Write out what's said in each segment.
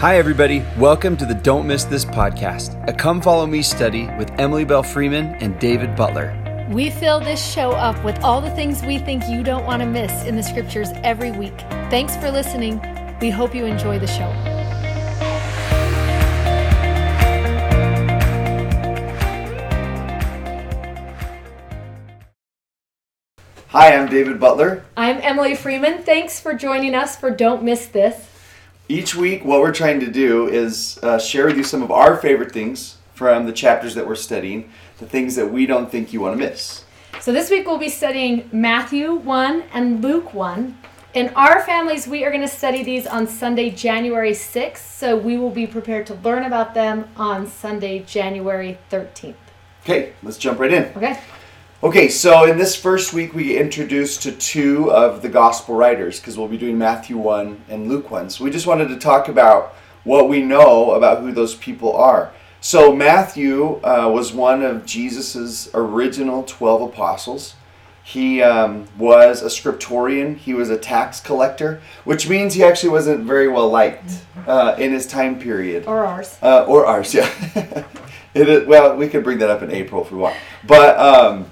Hi, everybody. Welcome to the Don't Miss This podcast, a come follow me study with Emily Belle Freeman and David Butler. We fill this show up with all the things we think you don't want to miss in the scriptures every week. Thanks for listening. We hope you enjoy the show. Hi, I'm David Butler. I'm Emily Freeman. Thanks for joining us for Don't Miss This. Each week, what we're trying to do is uh, share with you some of our favorite things from the chapters that we're studying, the things that we don't think you want to miss. So this week we'll be studying Matthew 1 and Luke 1. In our families, we are going to study these on Sunday, January 6th, so we will be prepared to learn about them on Sunday, January 13th. Okay, let's jump right in. Okay? Okay, so in this first week, we introduced to two of the gospel writers because we'll be doing Matthew 1 and Luke 1. So we just wanted to talk about what we know about who those people are. So Matthew uh, was one of Jesus's original 12 apostles. He um, was a scriptorian, he was a tax collector, which means he actually wasn't very well liked uh, in his time period. Or ours. Uh, or ours, yeah. it is, well, we could bring that up in April if we want. But um,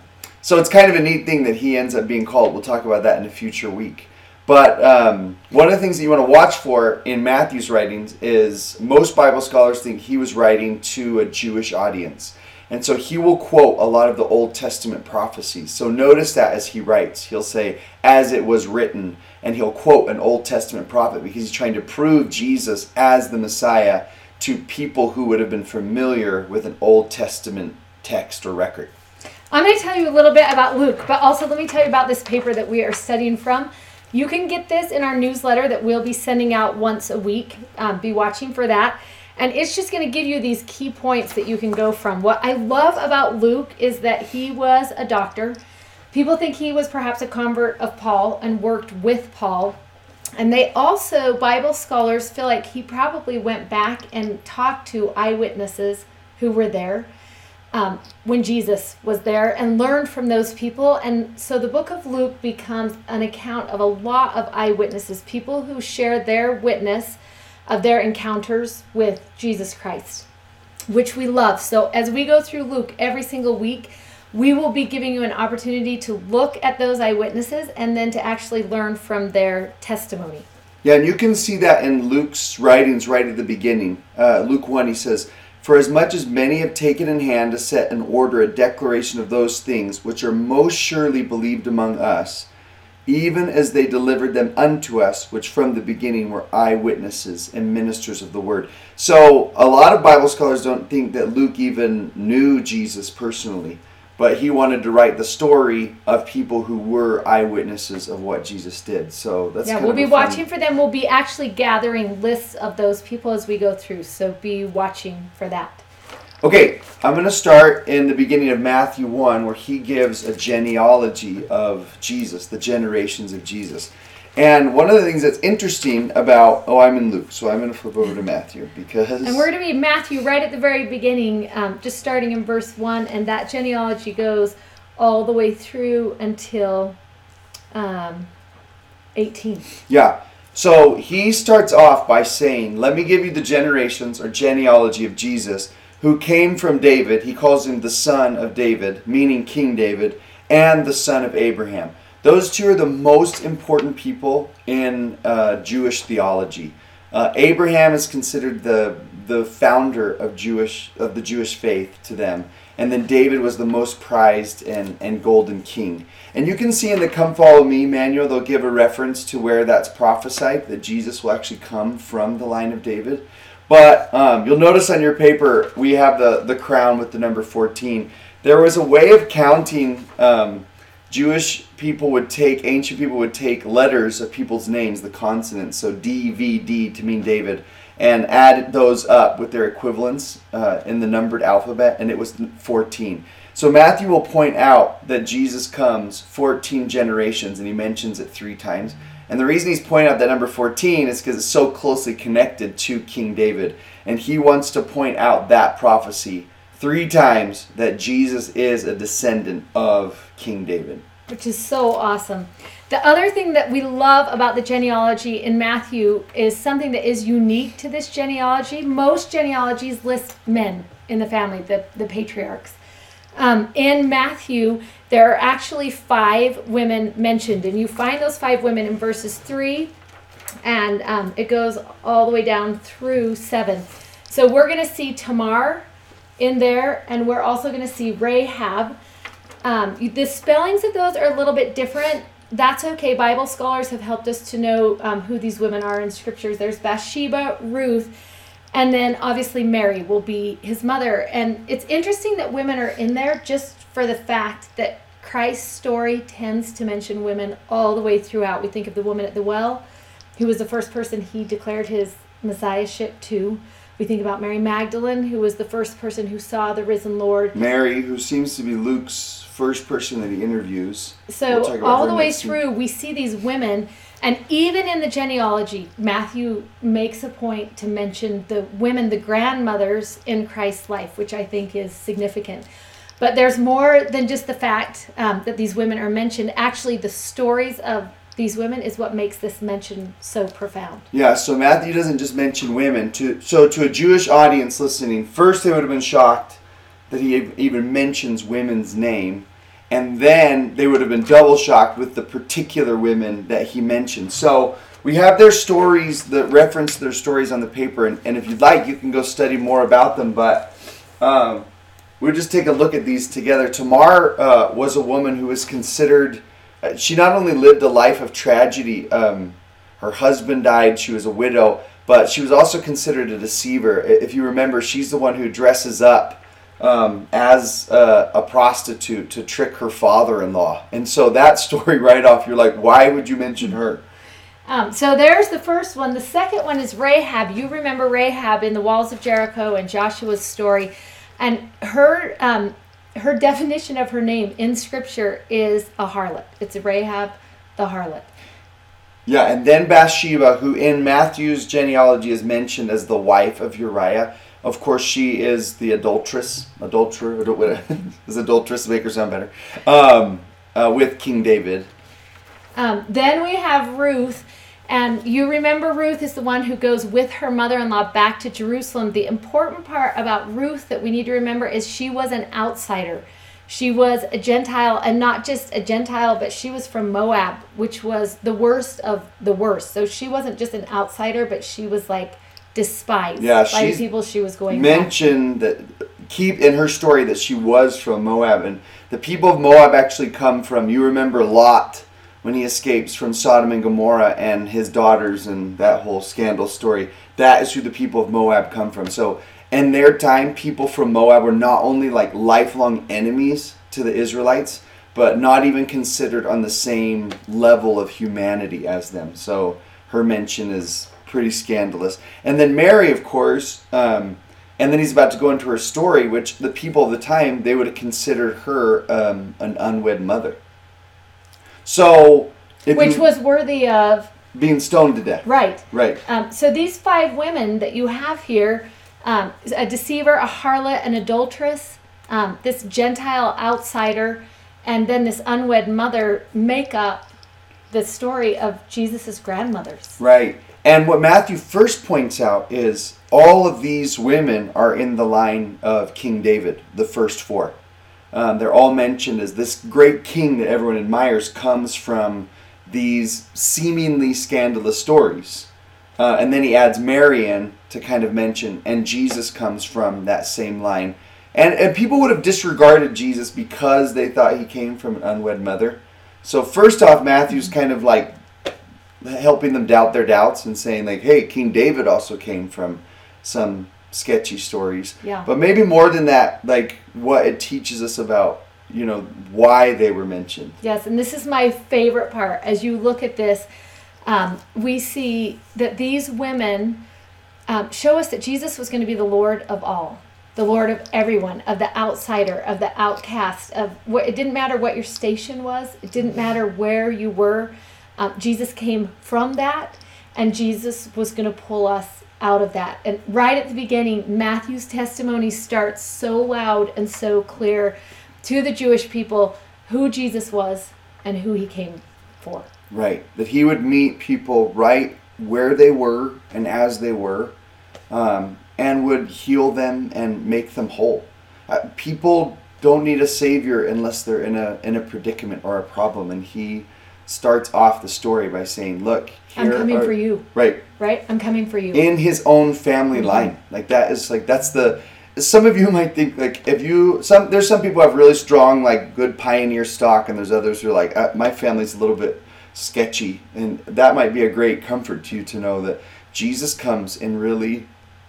so it's kind of a neat thing that he ends up being called. We'll talk about that in a future week. But um, one of the things that you want to watch for in Matthew's writings is most Bible scholars think he was writing to a Jewish audience. And so he will quote a lot of the Old Testament prophecies. So notice that as he writes, he'll say, as it was written, and he'll quote an Old Testament prophet because he's trying to prove Jesus as the Messiah to people who would have been familiar with an Old Testament text or record. I'm going to tell you a little bit about Luke, but also let me tell you about this paper that we are studying from. You can get this in our newsletter that we'll be sending out once a week. Um, be watching for that. And it's just going to give you these key points that you can go from. What I love about Luke is that he was a doctor. People think he was perhaps a convert of Paul and worked with Paul. And they also, Bible scholars feel like he probably went back and talked to eyewitnesses who were there um, when Jesus was there and learned from those people. And so the book of Luke becomes an account of a lot of eyewitnesses, people who share their witness of their encounters with Jesus Christ, which we love. So as we go through Luke every single week, we will be giving you an opportunity to look at those eyewitnesses and then to actually learn from their testimony. Yeah, and you can see that in Luke's writings right at the beginning. Uh, Luke 1, he says, For as much as many have taken in hand to set in order a declaration of those things which are most surely believed among us, even as they delivered them unto us, which from the beginning were eyewitnesses and ministers of the word. So, a lot of Bible scholars don't think that Luke even knew Jesus personally, but he wanted to write the story of people who were eyewitnesses of what Jesus did. So, that's yeah, we'll be watching for them. We'll be actually gathering lists of those people as we go through. So be watching for that. Okay, I'm going to start in the beginning of Matthew 1, where he gives a genealogy of Jesus, the generations of Jesus. And one of the things that's interesting about, oh, I'm in Luke, so I'm going to flip over to Matthew because. And we're going to be Matthew right at the very beginning, um, just starting in verse 1, and that genealogy goes all the way through until um, 18. Yeah. So he starts off by saying, Let me give you the generations or genealogy of Jesus, who came from David. He calls him the son of David, meaning King David, and the son of Abraham. Those two are the most important people in uh, Jewish theology. Uh, Abraham is considered the the founder of Jewish of the Jewish faith to them, and then David was the most prized and, and golden king. And you can see in the Come Follow Me manual, they'll give a reference to where that's prophesied that Jesus will actually come from the line of David. But um, you'll notice on your paper we have the the crown with the number fourteen. There was a way of counting. Um, Jewish people would take, ancient people would take letters of people's names, the consonants, so D, V, D to mean David, and add those up with their equivalents uh, in the numbered alphabet, and it was 14. So Matthew will point out that Jesus comes 14 generations, and he mentions it three times. And the reason he's pointing out that number 14 is because it's so closely connected to King David. And he wants to point out that prophecy three times that Jesus is a descendant of King David. which is so awesome. The other thing that we love about the genealogy in Matthew is something that is unique to this genealogy. Most genealogies list men in the family, the, the patriarchs. Um, in Matthew, there are actually five women mentioned, and you find those five women in verses 3, and um, it goes all the way down through 7. So we're going to see Tamar in there, and we're also going to see Rahab. Um, the spellings of those are a little bit different. That's okay. Bible scholars have helped us to know um, who these women are in scriptures. There's Bathsheba, Ruth, and then obviously Mary will be his mother. And it's interesting that women are in there just for the fact that Christ's story tends to mention women all the way throughout. We think of the woman at the well, who was the first person he declared his messiahship to. We think about Mary Magdalene, who was the first person who saw the risen Lord. Mary, who seems to be Luke's first person that he interviews. So we'll all the way through, we see these women, and even in the genealogy, Matthew makes a point to mention the women, the grandmothers in Christ's life, which I think is significant. But there's more than just the fact um, that these women are mentioned. Actually, the stories of these women is what makes this mention so profound. Yeah, so Matthew doesn't just mention women. To so to a Jewish audience listening, first they would have been shocked that he even mentions women's name, and then they would have been double shocked with the particular women that he mentioned. So we have their stories, the reference their stories on the paper, and, and if you'd like, you can go study more about them. But um, we'll just take a look at these together. Tamar uh, was a woman who was considered she not only lived a life of tragedy, um, her husband died, she was a widow, but she was also considered a deceiver. If you remember, she's the one who dresses up um, as a, a, prostitute to trick her father in law. And so that story right off, you're like, why would you mention her? Um, so there's the first one. The second one is Rahab. You remember Rahab in the walls of Jericho and Joshua's story. And her um, her definition of her name in scripture is a harlot. It's Rahab the harlot. Yeah, and then Bathsheba, who in Matthew's genealogy is mentioned as the wife of Uriah. Of course, she is the adulteress, adulterer, is adulteress make her sound better, um, uh, with King David. Um, then we have Ruth, and you remember Ruth is the one who goes with her mother in law back to Jerusalem. The important part about Ruth that we need to remember is she was an outsider. She was a Gentile, and not just a Gentile, but she was from Moab, which was the worst of the worst. So she wasn't just an outsider, but she was like despised yeah, by the people she was going. To. Mentioned that keep in her story that she was from Moab, and the people of Moab actually come from. You remember Lot when he escapes from Sodom and Gomorrah and his daughters and that whole scandal story. That is who the people of Moab come from. So, in their time, people from Moab were not only like lifelong enemies to the Israelites, but not even considered on the same level of humanity as them. So, her mention is pretty scandalous. And then Mary, of course, um, and then he's about to go into her story, which the people of the time they would have considered her um, an unwed mother. So, which you, was worthy of being stoned to death. Right. Right. Um, so these five women that you have here, um, a deceiver, a harlot, an adulteress, um, this Gentile outsider, and then this unwed mother make up the story of Jesus's grandmothers. Right. And what Matthew first points out is all of these women are in the line of King David, the first four. Um, they're all mentioned as this great king that everyone admires comes from these seemingly scandalous stories. Uh, and then he adds Marian to kind of mention, and Jesus comes from that same line. And, and people would have disregarded Jesus because they thought he came from an unwed mother. So, first off, Matthew's kind of like helping them doubt their doubts and saying, like, hey, King David also came from some sketchy stories. Yeah. But maybe more than that, like what it teaches us about, you know, why they were mentioned. Yes, and this is my favorite part. As you look at this, um, we see that these women um, show us that Jesus was going to be the Lord of all, the Lord of everyone, of the outsider, of the outcast. Of what it didn't matter what your station was. It didn't matter where you were. Um, Jesus came from that, and Jesus was going to pull us out of that. And right at the beginning, Matthew's testimony starts so loud and so clear to the Jewish people who Jesus was, and who he came for. Right. That he would meet people right where they were and as they were, um, and would heal them and make them whole. Uh, people don't need a savior unless they're in a in a predicament or a problem, and he starts off the story by saying, "Look, I'm coming are-" for you, Right. right? I'm coming for you. in his own family Mhm. line. Like that is like that's the some of you might think like if you some there's some people have really strong like good pioneer stock and there's others who are like uh, my family's a little bit sketchy and that might be a great comfort to you to know that Jesus comes in really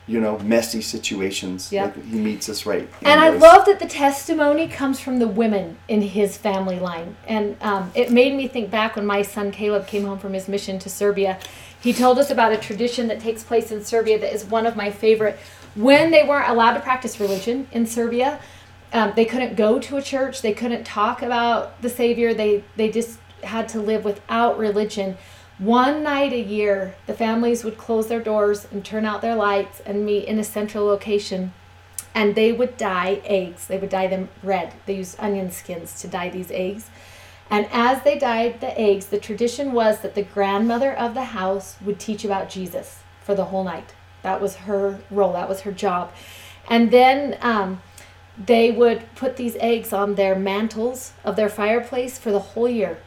you know messy situations Yeah. like he meets us right And I love that the testimony comes from the women in his family line. And um, it made me think back when my son Caleb came home from his mission to Serbia. He told us about a tradition that takes place in Serbia that is one of my favorite. When they weren't allowed to practice religion in Serbia, um, they couldn't go to a church, they couldn't talk about the Savior, they, they just had to live without religion. One night a year, the families would close their doors and turn out their lights and meet in a central location and they would dye eggs. They would dye them red. They used onion skins to dye these eggs. And as they dyed the eggs, the tradition was that the grandmother of the house would teach about Jesus for the whole night. That was her role, that was her job. And then um, they would put these eggs on their mantles of their fireplace for the whole year.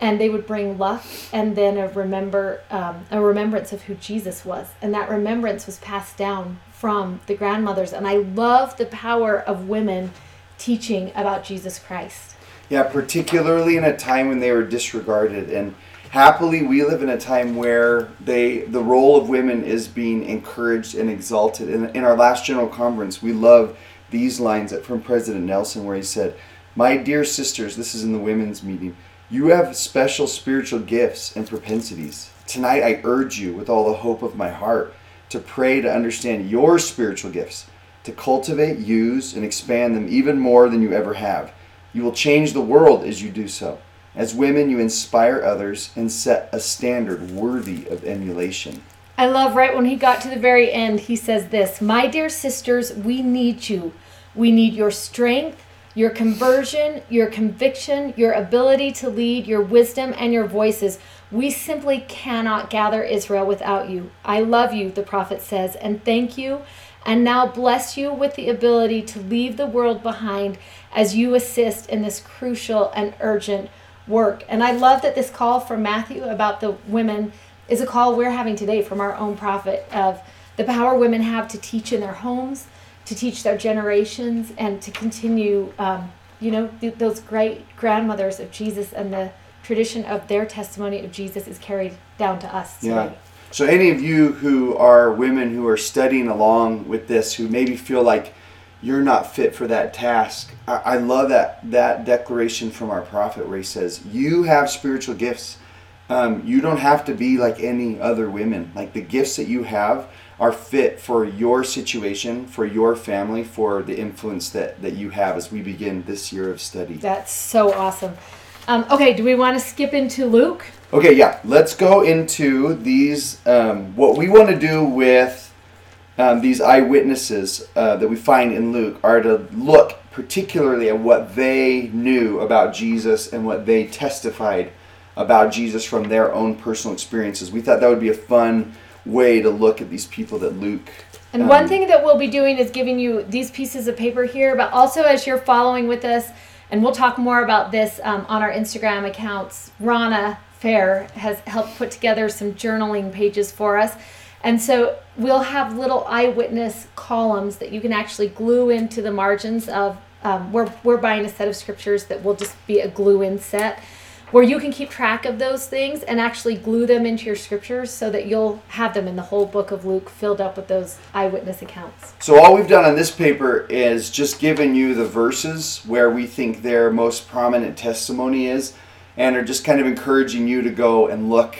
And they would bring luck and then a remember um, a remembrance of who Jesus was, and that remembrance was passed down from the grandmothers. And I love the power of women teaching about Jesus Christ. Yeah, particularly in a time when they were disregarded and happily we live in a time where they the role of women is being encouraged and exalted. In, in our last general conference, we love these lines from President Nelson where he said, "My dear sisters, this is in the women's meeting. You have special spiritual gifts and propensities. Tonight I urge you with all the hope of my heart to pray to understand your spiritual gifts, to cultivate, use, and expand them even more than you ever have. You will change the world as you do so. As women, you inspire others and set a standard worthy of emulation. I love right when he got to the very end, he says this My dear sisters, we need you. We need your strength, your conversion, your conviction, your ability to lead, your wisdom, and your voices. We simply cannot gather Israel without you. I love you, the prophet says, and thank you, and now bless you with the ability to leave the world behind as you assist in this crucial and urgent work. And I love that this call from Matthew about the women is a call we're having today from our own prophet of the power women have to teach in their homes, to teach their generations, and to continue, um, you know, th- those great grandmothers of Jesus and the tradition of their testimony of Jesus is carried down to us today. Yeah. So, any of you who are women who are studying along with this, who maybe feel like you're not fit for that task, I, I love that that declaration from our prophet where he says, "You have spiritual gifts. Um, you don't have to be like any other women. Like the gifts that you have are fit for your situation, for your family, for the influence that that you have as we begin this year of study." That's so awesome. Um, okay, do we want to skip into Luke? Okay, yeah. Let's go into these. Um, what we want to do with um, these eyewitnesses uh, that we find in Luke are to look particularly at what they knew about Jesus and what they testified about Jesus from their own personal experiences. We thought that would be a fun way to look at these people that Luke. And um, one thing that we'll be doing is giving you these pieces of paper here, but also as you're following with us, and we'll talk more about this um, on our Instagram accounts. Rana Fair has helped put together some journaling pages for us. And so we'll have little eyewitness columns that you can actually glue into the margins of. Um, we're, we're buying a set of scriptures that will just be a glue in set where you can keep track of those things and actually glue them into your scriptures so that you'll have them in the whole book of Luke filled up with those eyewitness accounts. So all we've done on this paper is just given you the verses where we think their most prominent testimony is, and are just kind of encouraging you to go and look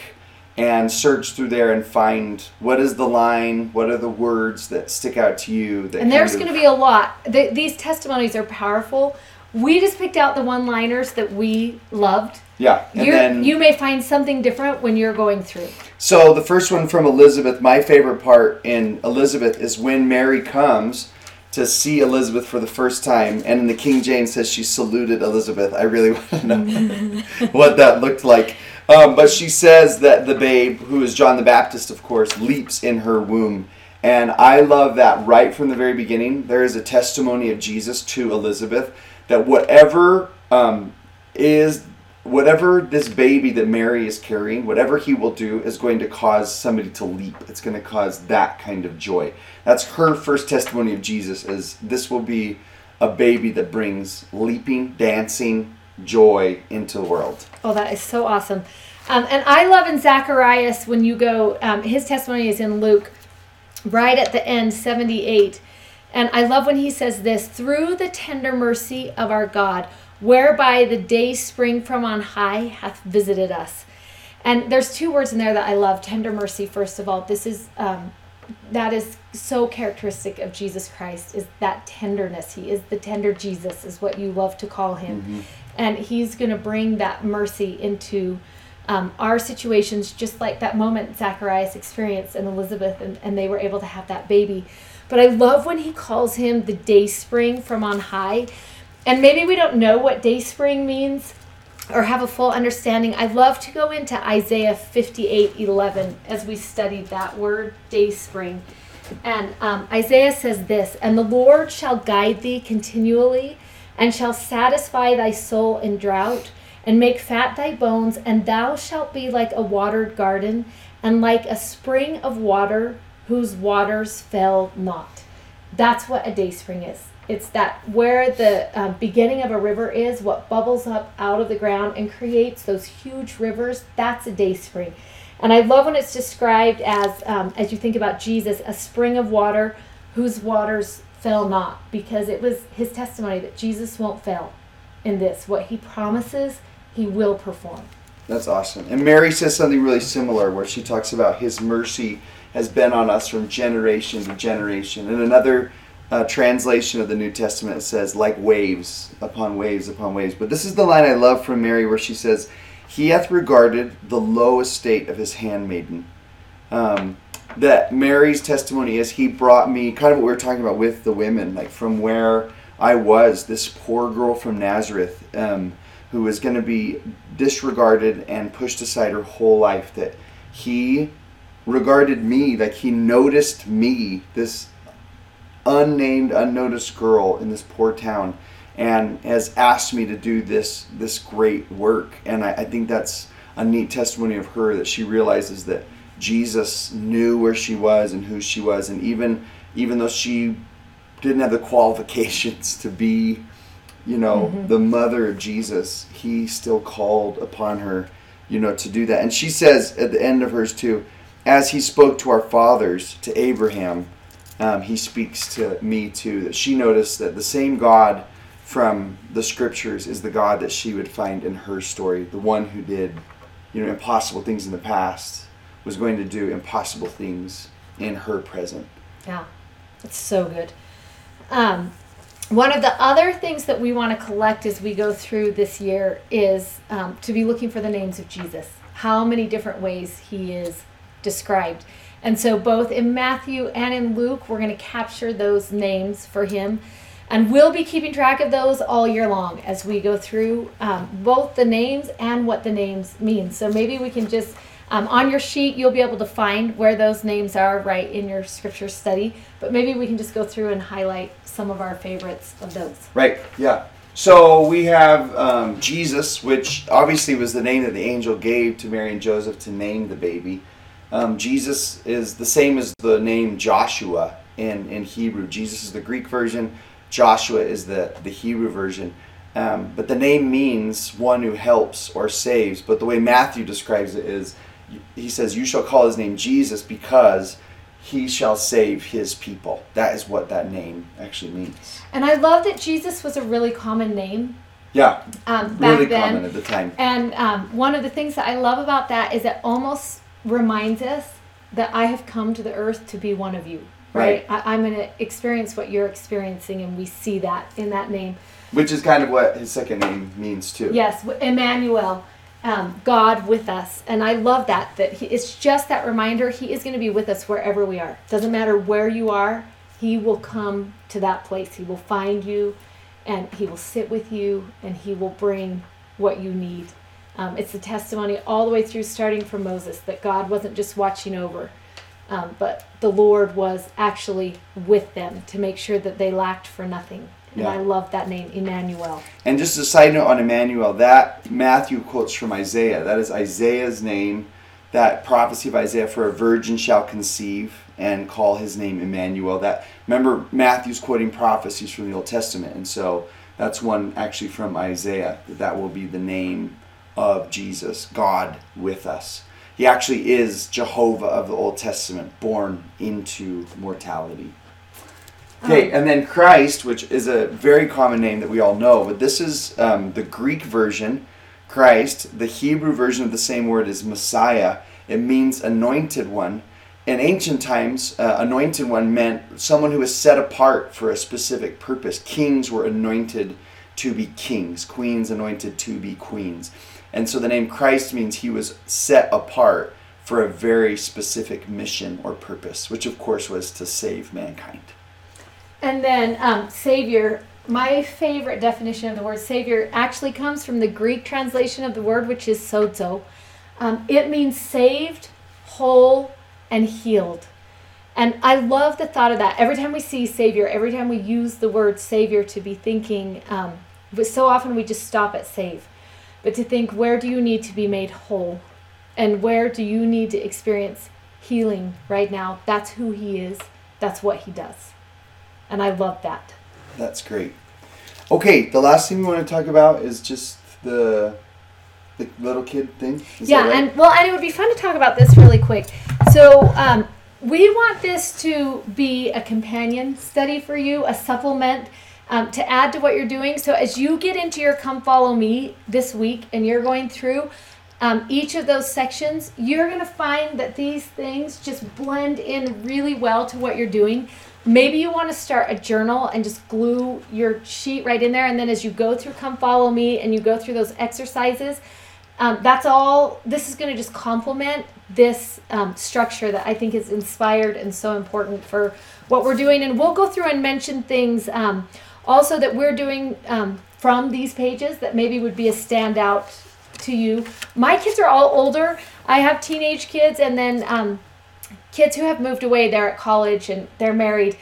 and search through there and find what is the line, what are the words that stick out to you. That And there's going to be a lot. Th these testimonies are powerful. We just picked out the one-liners that we loved. yeah, and You're, then you may find something different when you're going through. So the first one from Elizabeth, my favorite part in Elizabeth is when Mary comes to see Elizabeth for the first time, and in the King James says she saluted Elizabeth. I really want to know what that looked like. Um, but she says that the babe, who is John the Baptist, of course, leaps in her womb. And I love that right from the very beginning. There is a testimony of Jesus to Elizabeth that whatever um, is whatever this baby that Mary is carrying, whatever he will do, is going to cause somebody to leap. It's going to cause that kind of joy. That's her first testimony of Jesus. Is this will be a baby that brings leaping, dancing, joy into the world. Oh, that is so awesome. Um, and I love in Zacharias when you go, um, his testimony is in Luke, right at the end, 78. And I love when he says this through the tender mercy of our God whereby the day spring from on high hath visited us. And there's two words in there that I love tender mercy, first of all. This is, um, that is so characteristic of Jesus Christ, is that tenderness. He is the tender Jesus, is what you love to call him. Mm-hmm. And he's going to bring that mercy into um, our situations, just like that moment Zacharias experienced and Elizabeth, and, and they were able to have that baby. But I love when he calls him the day spring from on high and maybe we don't know what day spring means or have a full understanding. I'd love to go into Isaiah 58 11 as we studied that word, day spring. And um, Isaiah says this And the Lord shall guide thee continually, and shall satisfy thy soul in drought, and make fat thy bones, and thou shalt be like a watered garden, and like a spring of water whose waters fail not. That's what a day spring is. It's that where the um, beginning of a river is, what bubbles up out of the ground and creates those huge rivers. That's a day spring. And I love when it's described as, um, as you think about Jesus, a spring of water whose waters fail not, because it was his testimony that Jesus won't fail in this. What he promises, he will perform. That's awesome. And Mary says something really similar where she talks about his mercy has been on us from generation to generation. And another uh, translation of the New Testament says, like waves upon waves upon waves. But this is the line I love from Mary where she says, He hath regarded the low estate of his handmaiden. Um, that Mary's testimony is, He brought me, kind of what we were talking about with the women, like from where I was, this poor girl from Nazareth um, who was going to be disregarded and pushed aside her whole life, that He regarded me, like He noticed me, this unnamed, unnoticed girl in this poor town and has asked me to do this this great work. And I, I think that's a neat testimony of her that she realizes that Jesus knew where she was and who she was, and even even though she didn't have the qualifications to be, you know, mm-hmm. the mother of Jesus, he still called upon her, you know, to do that. And she says at the end of hers too, as he spoke to our fathers, to Abraham, um, he speaks to me too. That she noticed that the same God from the scriptures is the God that she would find in her story. The one who did, you know, impossible things in the past was going to do impossible things in her present. Yeah, it's so good. Um, one of the other things that we want to collect as we go through this year is um, to be looking for the names of Jesus. How many different ways he is described. And so, both in Matthew and in Luke, we're going to capture those names for him. And we'll be keeping track of those all year long as we go through um, both the names and what the names mean. So, maybe we can just, um, on your sheet, you'll be able to find where those names are right in your scripture study. But maybe we can just go through and highlight some of our favorites of those. Right, yeah. So we have um, Jesus, which obviously was the name that the angel gave to Mary and Joseph to name the baby. Um, Jesus is the same as the name Joshua in, in Hebrew. Jesus is the Greek version, Joshua is the, the Hebrew version. Um, but the name means one who helps or saves. But the way Matthew describes it is he says, You shall call his name Jesus because he shall save his people. That is what that name actually means. And I love that Jesus was a really common name. Yeah. Um, back really then. common at the time. And um, one of the things that I love about that is it almost reminds us that I have come to the earth to be one of you. Right. right. I, am going to experience what you're experiencing, and we see that in that name. Which is kind of what his second name means too. Yes, Emmanuel, um, God with us, and I love that. That he, it's just that reminder. He is going to be with us wherever we are. Doesn't matter where you are. He will come to that place. He will find you and He will sit with you and He will bring what you need. Um, it's the testimony all the way through, starting from Moses, that God wasn't just watching over, um, but the Lord was actually with them to make sure that they lacked for nothing. And Yeah. I love that name, Emmanuel. And just a side note on Emmanuel, that Matthew quotes from Isaiah. That is Isaiah's name. That prophecy of Isaiah for a virgin shall conceive and call his name Emmanuel. That remember Matthew's quoting prophecies from the Old Testament, and so that's one actually from Isaiah. That that will be the name of Jesus, God with us. He actually is Jehovah of the Old Testament, born into mortality. Okay, and then Christ, which is a very common name that we all know, but this is um, the Greek version, Christ. The Hebrew version of the same word is Messiah. It means anointed one. In ancient times, uh, anointed one meant someone who was set apart for a specific purpose. Kings were anointed to be kings, queens anointed to be queens. And so the name Christ means he was set apart for a very specific mission or purpose, which of course was to save mankind. And then um, Savior, my favorite definition of the word Savior actually comes from the Greek translation of the word, which is sozo. Um, it means saved, whole, and healed. And I love the thought of that. Every time we see Savior, every time we use the word Savior to be thinking, um, but so often we just stop at save. But to think, where do you need to be made whole? And where do you need to experience healing right now? That's who He is, that's what He does. And I love that. That's great. Okay, the last thing we want to talk about is just the the little kid thing. Is yeah, right? and well, and it would be fun to talk about this really quick. So, um, we want this to be a companion study for you, a supplement um, to add to what you're doing. So, as you get into your Come Follow Me this week and you're going through um, each of those sections, you're going to find that these things just blend in really well to what you're doing. Maybe you want to start a journal and just glue your sheet right in there. And then as you go through Come Follow Me and you go through those exercises, um, that's all. This is going to just complement this um, structure that I think is inspired and so important for what we're doing. And we'll go through and mention things um, also that we're doing um, from these pages that maybe would be a standout to you. My kids are all older. I have teenage kids and then um, kids who have moved away. They're at college and they're married.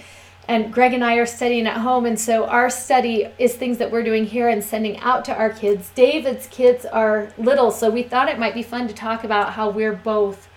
And Greg and I are studying at home, and so our study is things that we're doing here and sending out to our kids. David's kids are little, so we thought it might be fun to talk about how we're both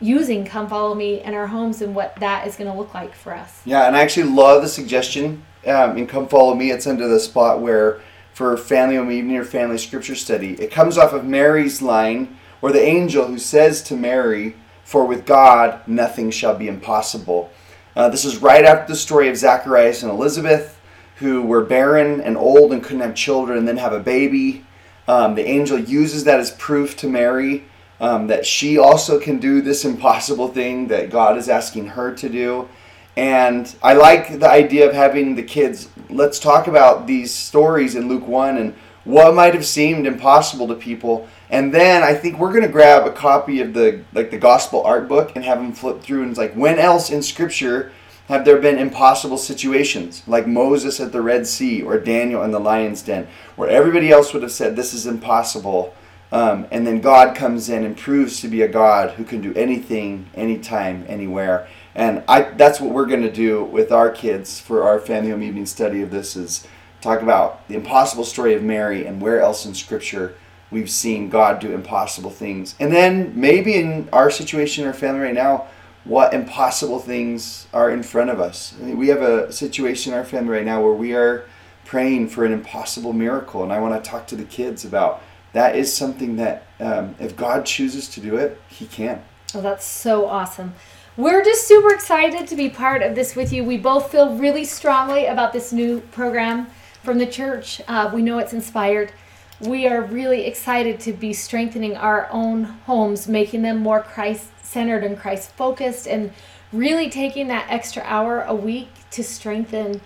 using Come Follow Me in our homes and what that is going to look like for us. Yeah, and I actually love the suggestion um, Come Follow Me. It's under the spot where for Family Home Evening or Family Scripture Study, it comes off of Mary's line or the angel who says to Mary, For with God nothing shall be impossible. Uh, this is right after the story of Zacharias and Elizabeth, who were barren and old and couldn't have children and then have a baby. Um, the angel uses that as proof to Mary um, that she also can do this impossible thing that God is asking her to do. And I like the idea of having the kids, let's talk about these stories in Luke 1 and what might have seemed impossible to people. And then I think we're going to grab a copy of the like the gospel art book and have them flip through and it's like when else in scripture have there been impossible situations like Moses at the Red Sea or Daniel in the lion's den where everybody else would have said this is impossible um, and then God comes in and proves to be a God who can do anything, anytime, anywhere. And I, that's what we're going to do with our kids for our family home evening study of this is talk about the impossible story of Mary and where else in Scripture we've seen God do impossible things. And then maybe in our situation in our family right now, what impossible things are in front of us. We have a situation in our family right now where we are praying for an impossible miracle. And I want to talk to the kids about that is something that um, if God chooses to do it, He can. Oh, that's so awesome. We're just super excited to be part of this with you. We both feel really strongly about this new program from the church. Uh, we know it's inspired. We are really excited to be strengthening our own homes, making them more Christ centered and Christ focused, and really taking that extra hour a week to strengthen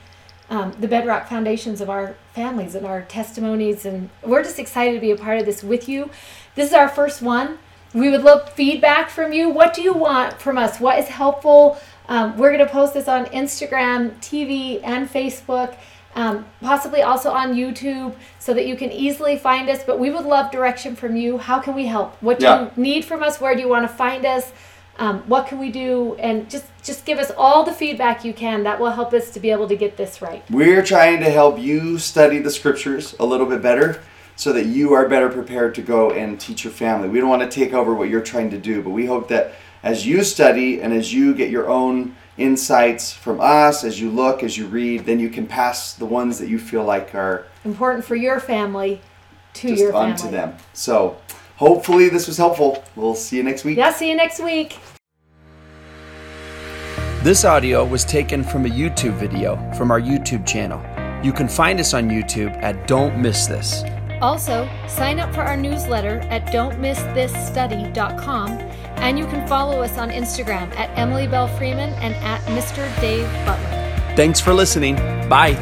um, the bedrock foundations of our families and our testimonies. And we're just excited to be a part of this with you. This is our first one. We would love feedback from you. What do you want from us? What is helpful? Um, we're going to post this on Instagram, TV, and Facebook. Um, possibly also on YouTube so that you can easily find us. But we would love direction from you. How can we help? What do Yeah. you need from us? Where do you want to find us? Um, what can we do? And just just give us all the feedback you can. That will help us to be able to get this right. We're trying to help you study the scriptures a little bit better so that you are better prepared to go and teach your family. We don't want to take over what you're trying to do, but we hope that as you study and as you get your own insights from us, as you look, as you read, then you can pass the ones that you feel like are Important for your family to just your family. onto them. So hopefully this was helpful. We'll see you next week. Yeah, see you next week. This audio was taken from a YouTube video from our YouTube channel. You can find us on YouTube at Don't Miss This. Also, sign up for our newsletter at don'tmissthisstudy.com and you can follow us on Instagram at Emily Belle Freeman and at Mr. Dave Butler. Thanks for listening. Bye.